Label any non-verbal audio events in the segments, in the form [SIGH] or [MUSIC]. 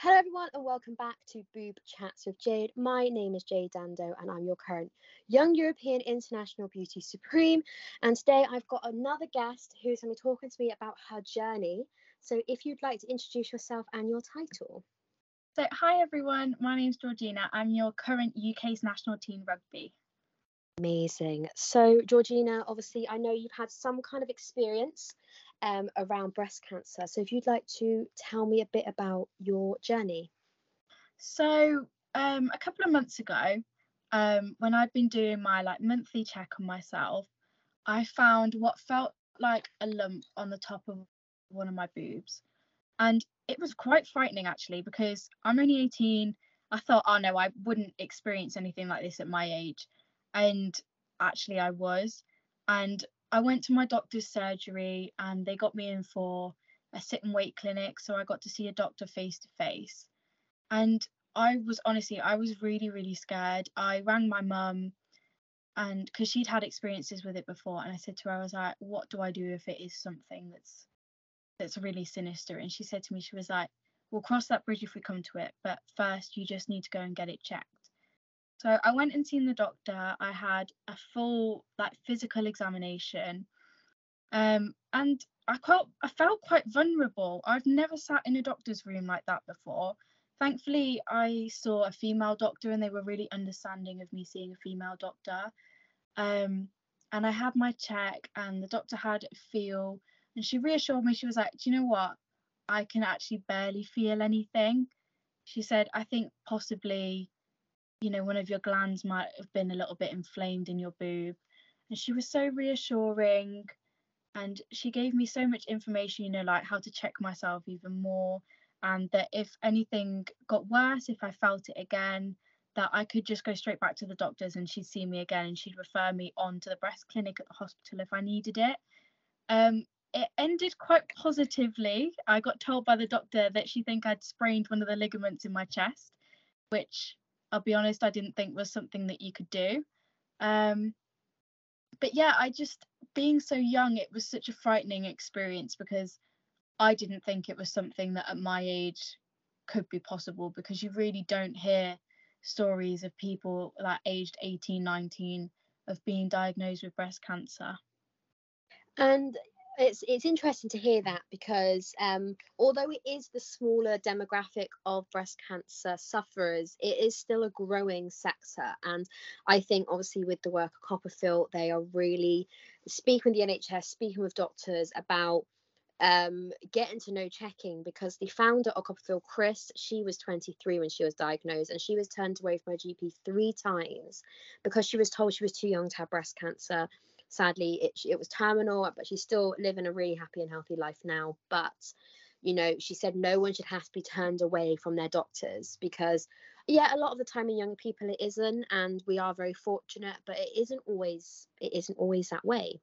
Hello, everyone, and welcome back to Boob Chats with Jade. My name is Jade Dando, and I'm your current Young European International Beauty Supreme. And today I've got another guest who's going to be talking to me about her journey. So, if you'd like to introduce yourself and your title. So, hi everyone, my name's Georgina. I'm your current UK's national team rugby. Amazing. So, Georgina, obviously, I know you've had some kind of experience um, around breast cancer. So, if you'd like to tell me a bit about your journey. So, um, a couple of months ago, um, when I'd been doing my like monthly check on myself, I found what felt like a lump on the top of one of my boobs, and it was quite frightening actually because I'm only 18. I thought, oh no, I wouldn't experience anything like this at my age, and actually I was, and I went to my doctor's surgery and they got me in for a sit and wait clinic. So I got to see a doctor face to face. And I was honestly, I was really, really scared. I rang my mum and because she'd had experiences with it before. And I said to her, I was like, what do I do if it is something that's that's really sinister? And she said to me, she was like, we'll cross that bridge if we come to it. But first you just need to go and get it checked. So I went and seen the doctor. I had a full like physical examination. Um, and I felt I felt quite vulnerable. I've never sat in a doctor's room like that before. Thankfully, I saw a female doctor and they were really understanding of me seeing a female doctor. Um, and I had my check and the doctor had feel and she reassured me. She was like, Do you know what? I can actually barely feel anything. She said, I think possibly you know, one of your glands might have been a little bit inflamed in your boob. And she was so reassuring. And she gave me so much information, you know, like how to check myself even more. And that if anything got worse, if I felt it again, that I could just go straight back to the doctors and she'd see me again and she'd refer me on to the breast clinic at the hospital if I needed it. Um, it ended quite positively. I got told by the doctor that she think I'd sprained one of the ligaments in my chest, which I'll be honest, I didn't think was something that you could do. Um, but yeah, I just being so young, it was such a frightening experience because I didn't think it was something that at my age could be possible because you really don't hear stories of people like aged 18, 19 of being diagnosed with breast cancer. And it's it's interesting to hear that because um, although it is the smaller demographic of breast cancer sufferers, it is still a growing sector. And I think obviously with the work of CoppaFeel, they are really speaking with the NHS, speaking with doctors about um, getting to know checking because the founder of CoppaFeel, Kris, she was 23 when she was diagnosed and she was turned away from her GP three times because she was told she was too young to have breast cancer sadly it, it was terminal but she's still living a really happy and healthy life now. But you know she said no one should have to be turned away from their doctors because yeah a lot of the time in young people it isn't and we are very fortunate but it isn't always it isn't always that way.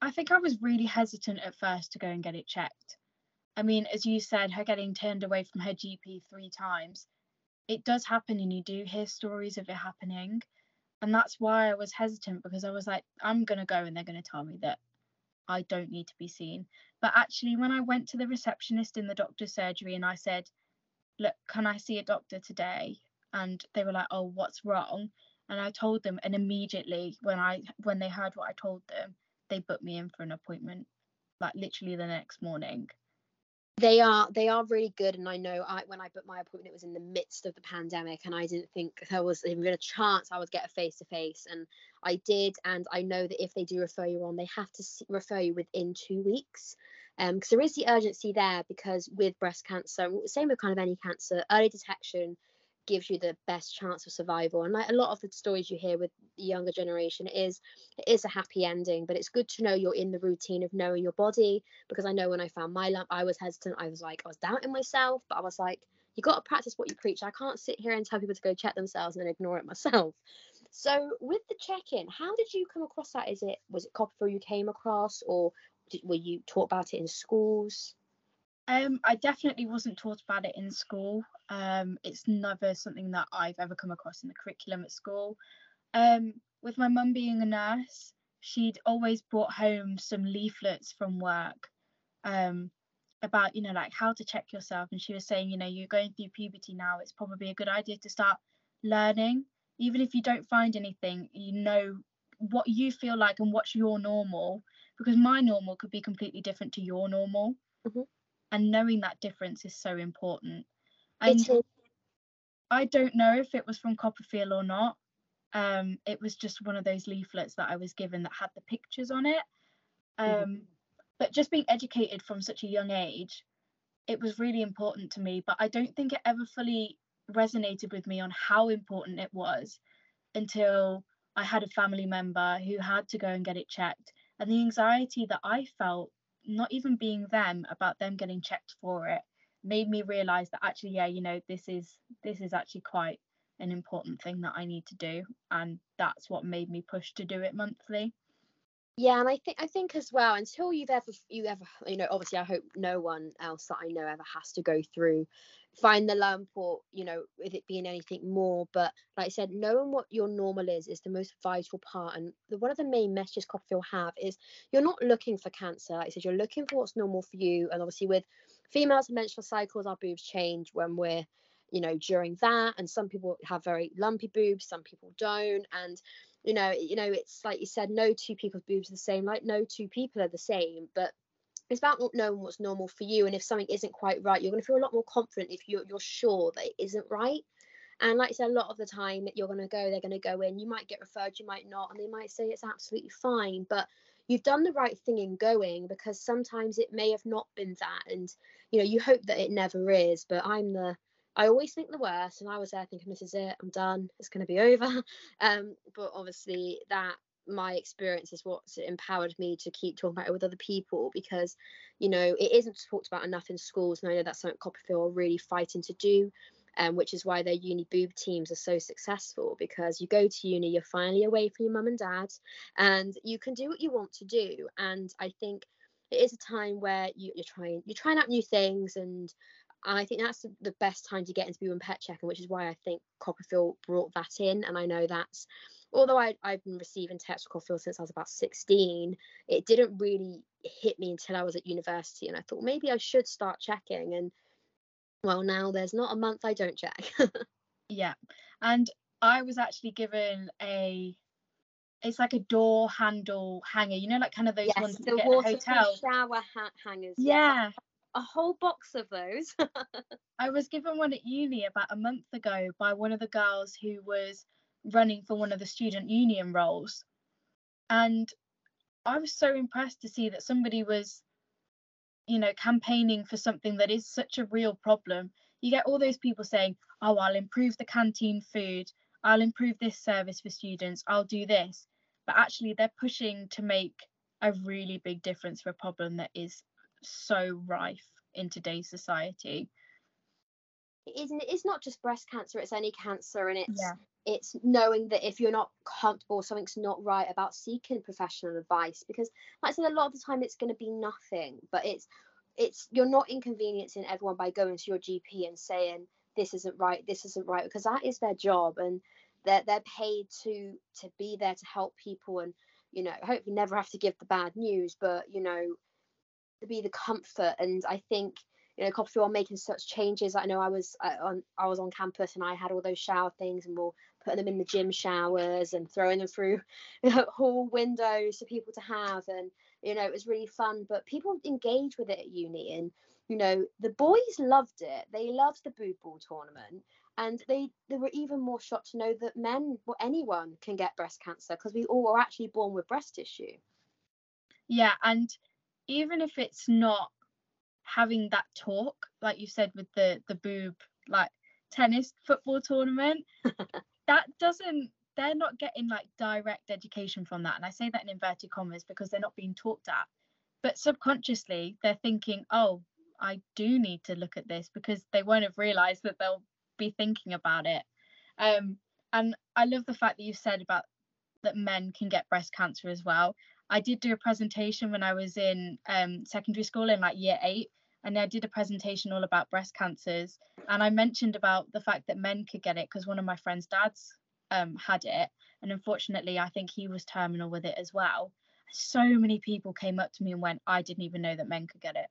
I think i was really hesitant at first to go and get it checked. I mean as you said her getting turned away from her gp three times it does happen and you do hear stories of it happening and that's why I was hesitant because I was like, I'm gonna go and they're gonna tell me that I don't need to be seen. But actually, when I went to the receptionist in the doctor's surgery and I said, Look, can I see a doctor today? And they were like, Oh, what's wrong? And I told them, and immediately when I when they heard what I told them, they booked me in for an appointment, like literally the next morning they are they are really good and i know i when i booked my appointment it was in the midst of the pandemic and i didn't think there was even a chance i would get a face to face and i did and i know that if they do refer you on they have to refer you within two weeks um because there is the urgency there because with breast cancer same with kind of any cancer early detection gives you the best chance of survival and like a lot of the stories you hear with the younger generation is it is a happy ending but it's good to know you're in the routine of knowing your body because i know when i found my lump i was hesitant i was like i was doubting myself but i was like you got to practice what you preach i can't sit here and tell people to go check themselves and then ignore it myself. So with the check-in how did you come across that? Is it was it CoppaFeel you came across or did, were you taught about it in schools um, I definitely wasn't taught about it in school. Um, it's never something that I've ever come across in the curriculum at school. Um, with my mum being a nurse, she'd always brought home some leaflets from work. Um, about you know like how to check yourself and she was saying you know you're going through puberty now it's probably a good idea to start learning even if you don't find anything you know what you feel like and what's your normal because my normal could be completely different to your normal mm-hmm. And knowing that difference is so important and i don't know if it was from CoppaFeel or not um it was just one of those leaflets that i was given that had the pictures on it mm-hmm. um mm-hmm. but just being educated from such a young age it was really important to me but i don't think it ever fully resonated with me on how important it was until I had a family member who had to go and get it checked. And the anxiety that I felt, not even being them, about them getting checked for it, made me realize that actually, yeah, you know, this is this is actually quite an important thing that I need to do. And that's what made me push to do it monthly yeah and i think i think as well until you've ever you ever you know obviously i hope no one else that i know ever has to go through find the lump or you know with it being anything more but like i said knowing what your normal is is the most vital part and the, one of the main messages CoppaFeel have is you're not looking for cancer. Like i said you're looking for what's normal for you and obviously with females and menstrual cycles our boobs change when we're you know during that and some people have very lumpy boobs some people don't and you know you know it's like you said no two people's boobs are the same like no two people are the same but it's about knowing what's normal for you and if something isn't quite right you're going to feel a lot more confident if you're, you're sure that it isn't right and like I said, a lot of the time you're going to go, they're going to go in. You might get referred, you might not, and they might say it's absolutely fine. But you've done the right thing in going because sometimes it may have not been that. And, you know, you hope that it never is. But I'm the I always think the worst, and I was there thinking, "This is it. I'm done. It's going to be over." [LAUGHS] Um, but obviously, that my experience is what's empowered me to keep talking about it with other people because, you know, it isn't talked about enough in schools, and I know that's something CoppaFeel are really fighting to do. Um, which is why their uni boob teams are so successful because you go to uni, you're finally away from your mum and dad, and you can do what you want to do. And I think it is a time where you, are trying you're trying out new things and and I think that's the best time to get into boob and pec checking, which is why I think CoppaFeel brought that in. And I know that's, although I, I've been receiving texts from CoppaFeel since I was about 16, it didn't really hit me until I was at university. And I thought maybe I should start checking. And well, now there's not a month I don't check. [LAUGHS] yeah. And I was actually given a it's like a door handle hanger, you know, like kind of those yes, ones the water shower ha- hangers. Yeah, a whole box of those. [LAUGHS] I was given one at uni about a month ago by one of the girls who was running for one of the student union roles. And I was so impressed to see that somebody was, you know, campaigning for something that is such a real problem. You get all those people saying, oh, I'll improve the canteen food, I'll improve this service for students, I'll do this. But actually, they're pushing to make a really big difference for a problem that is so rife in today's society isn't it's not just breast cancer it's any cancer and it's yeah. it's knowing that if you're not comfortable something's not right about seeking professional advice because like i said a lot of the time it's going to be nothing but it's it's you're not inconveniencing everyone by going to your gp and saying this isn't right this isn't right because that is their job and they're they're paid to to be there to help people and you know hopefully never have to give the bad news but you know be the comfort and i think you know CoppaFeel are making such changes. I know i was uh, on i was on campus and i had all those shower things and we're putting them in the gym showers and throwing them through [LAUGHS] hall windows for people to have. And you know it was really fun but people engage with it at uni and you know the boys loved it. They loved the boob ball tournament and they they were even more shocked to know that men or anyone can get breast cancer because we all are actually born with breast tissue. Yeah and even if it's not having that talk like you said with the the boob like tennis football tournament [LAUGHS] that doesn't they're not getting like direct education from that. And i say that in inverted commas because they're not being talked at. But subconsciously they're thinking oh i do need to look at this because they won't have realized that they'll be thinking about it. Um and i love the fact that you said about that men can get breast cancer as well I did do a presentation when I was in um, secondary school in like year eight, and I did a presentation all about breast cancers. And I mentioned about the fact that men could get it because one of my friend's dads um, had it, and unfortunately, I think he was terminal with it as well. So many people came up to me and went, "I didn't even know that men could get it."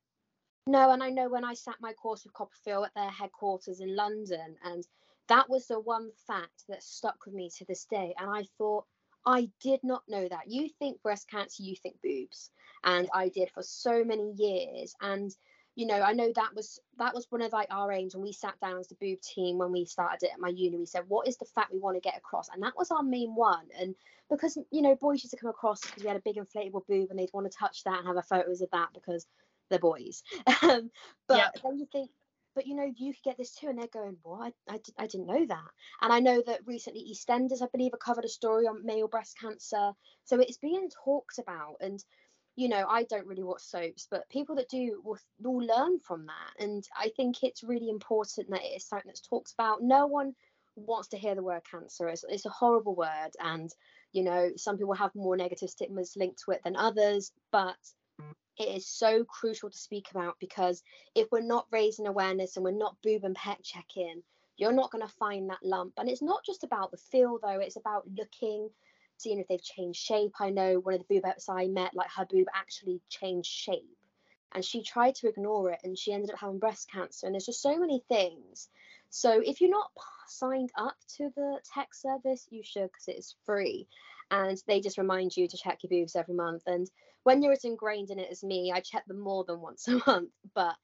No, and I know when I sat my course with CoppaFeel at their headquarters in London, and that was the one fact that stuck with me to this day. And I thought, I did not know that. You think breast cancer, you think boobs. And I did for so many years. And you know, I know that was that was one of like our aims when we sat down as the boob team when we started it at my uni. We said, what is the fact we want to get across? And that was our main one. And because you know, boys used to come across because we had a big inflatable boob and they'd want to touch that and have a photos of that because they're boys. [LAUGHS] Um, but yep. then you think, but you know, you could get this too, and they're going, what? I, I, I didn't know that. And I know that recently EastEnders, I believe, covered a story on male breast cancer. So it's being talked about and you know, I don't really watch soaps, but people that do will, will learn from that. And I think it's really important that it is something that's talked about. No one wants to hear the word cancer. It's, it's a horrible word. And, you know, some people have more negative stigmas linked to it than others. But it is so crucial to speak about because if we're not raising awareness and we're not boob and pec checking, you're not going to find that lump. And it's not just about the feel, though, it's about looking seeing if they've changed shape. I know one of the boobettes I met, like her boob actually changed shape. And she tried to ignore it and she ended up having breast cancer. And there's just so many things. So if you're not signed up to the tech service, you should because it is free. And they just remind you to check your boobs every month. And when you're as ingrained in it as me, I check them more than once a [LAUGHS] month. But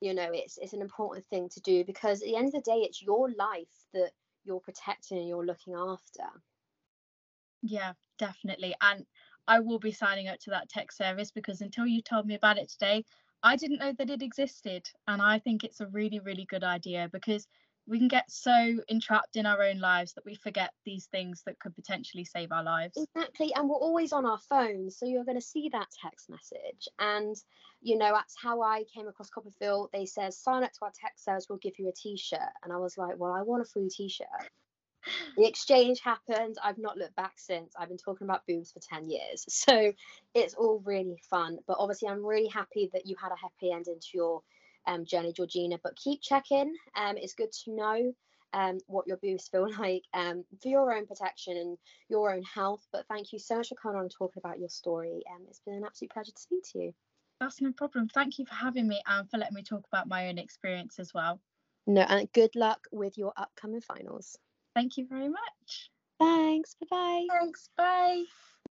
you know, it's it's an important thing to do because at the end of the day, it's your life that you're protecting and you're looking after. Yeah, definitely. And I will be signing up to that tech service because until you told me about it today, I didn't know that it existed. And I think it's a really, really good idea because we can get so entrapped in our own lives that we forget these things that could potentially save our lives. Exactly. And we're always on our phones. So you're going to see that text message. And, you know, that's how I came across CoppaFeel. They said, sign up to our tech service, we'll give you a t shirt. And I was like, well, I want a free t shirt the exchange happened. I've not looked back since. I've been talking about boobs for 10 years. [LAUGHS] So it's all really fun. But obviously, I'm really happy that you had a happy ending to your um, journey, Georgina. But keep checking. Um, it's good to know um, what your boobs feel [LAUGHS] like um, for your own protection and your own health. But thank you so much for coming on and talking about your story. Um, it's been an absolute pleasure to speak to you. That's no problem. Thank you for having me and for letting me talk about my own experience as well. No, and good luck with your upcoming finals. Thank you very much. Thanks. Bye bye. Thanks. Bye.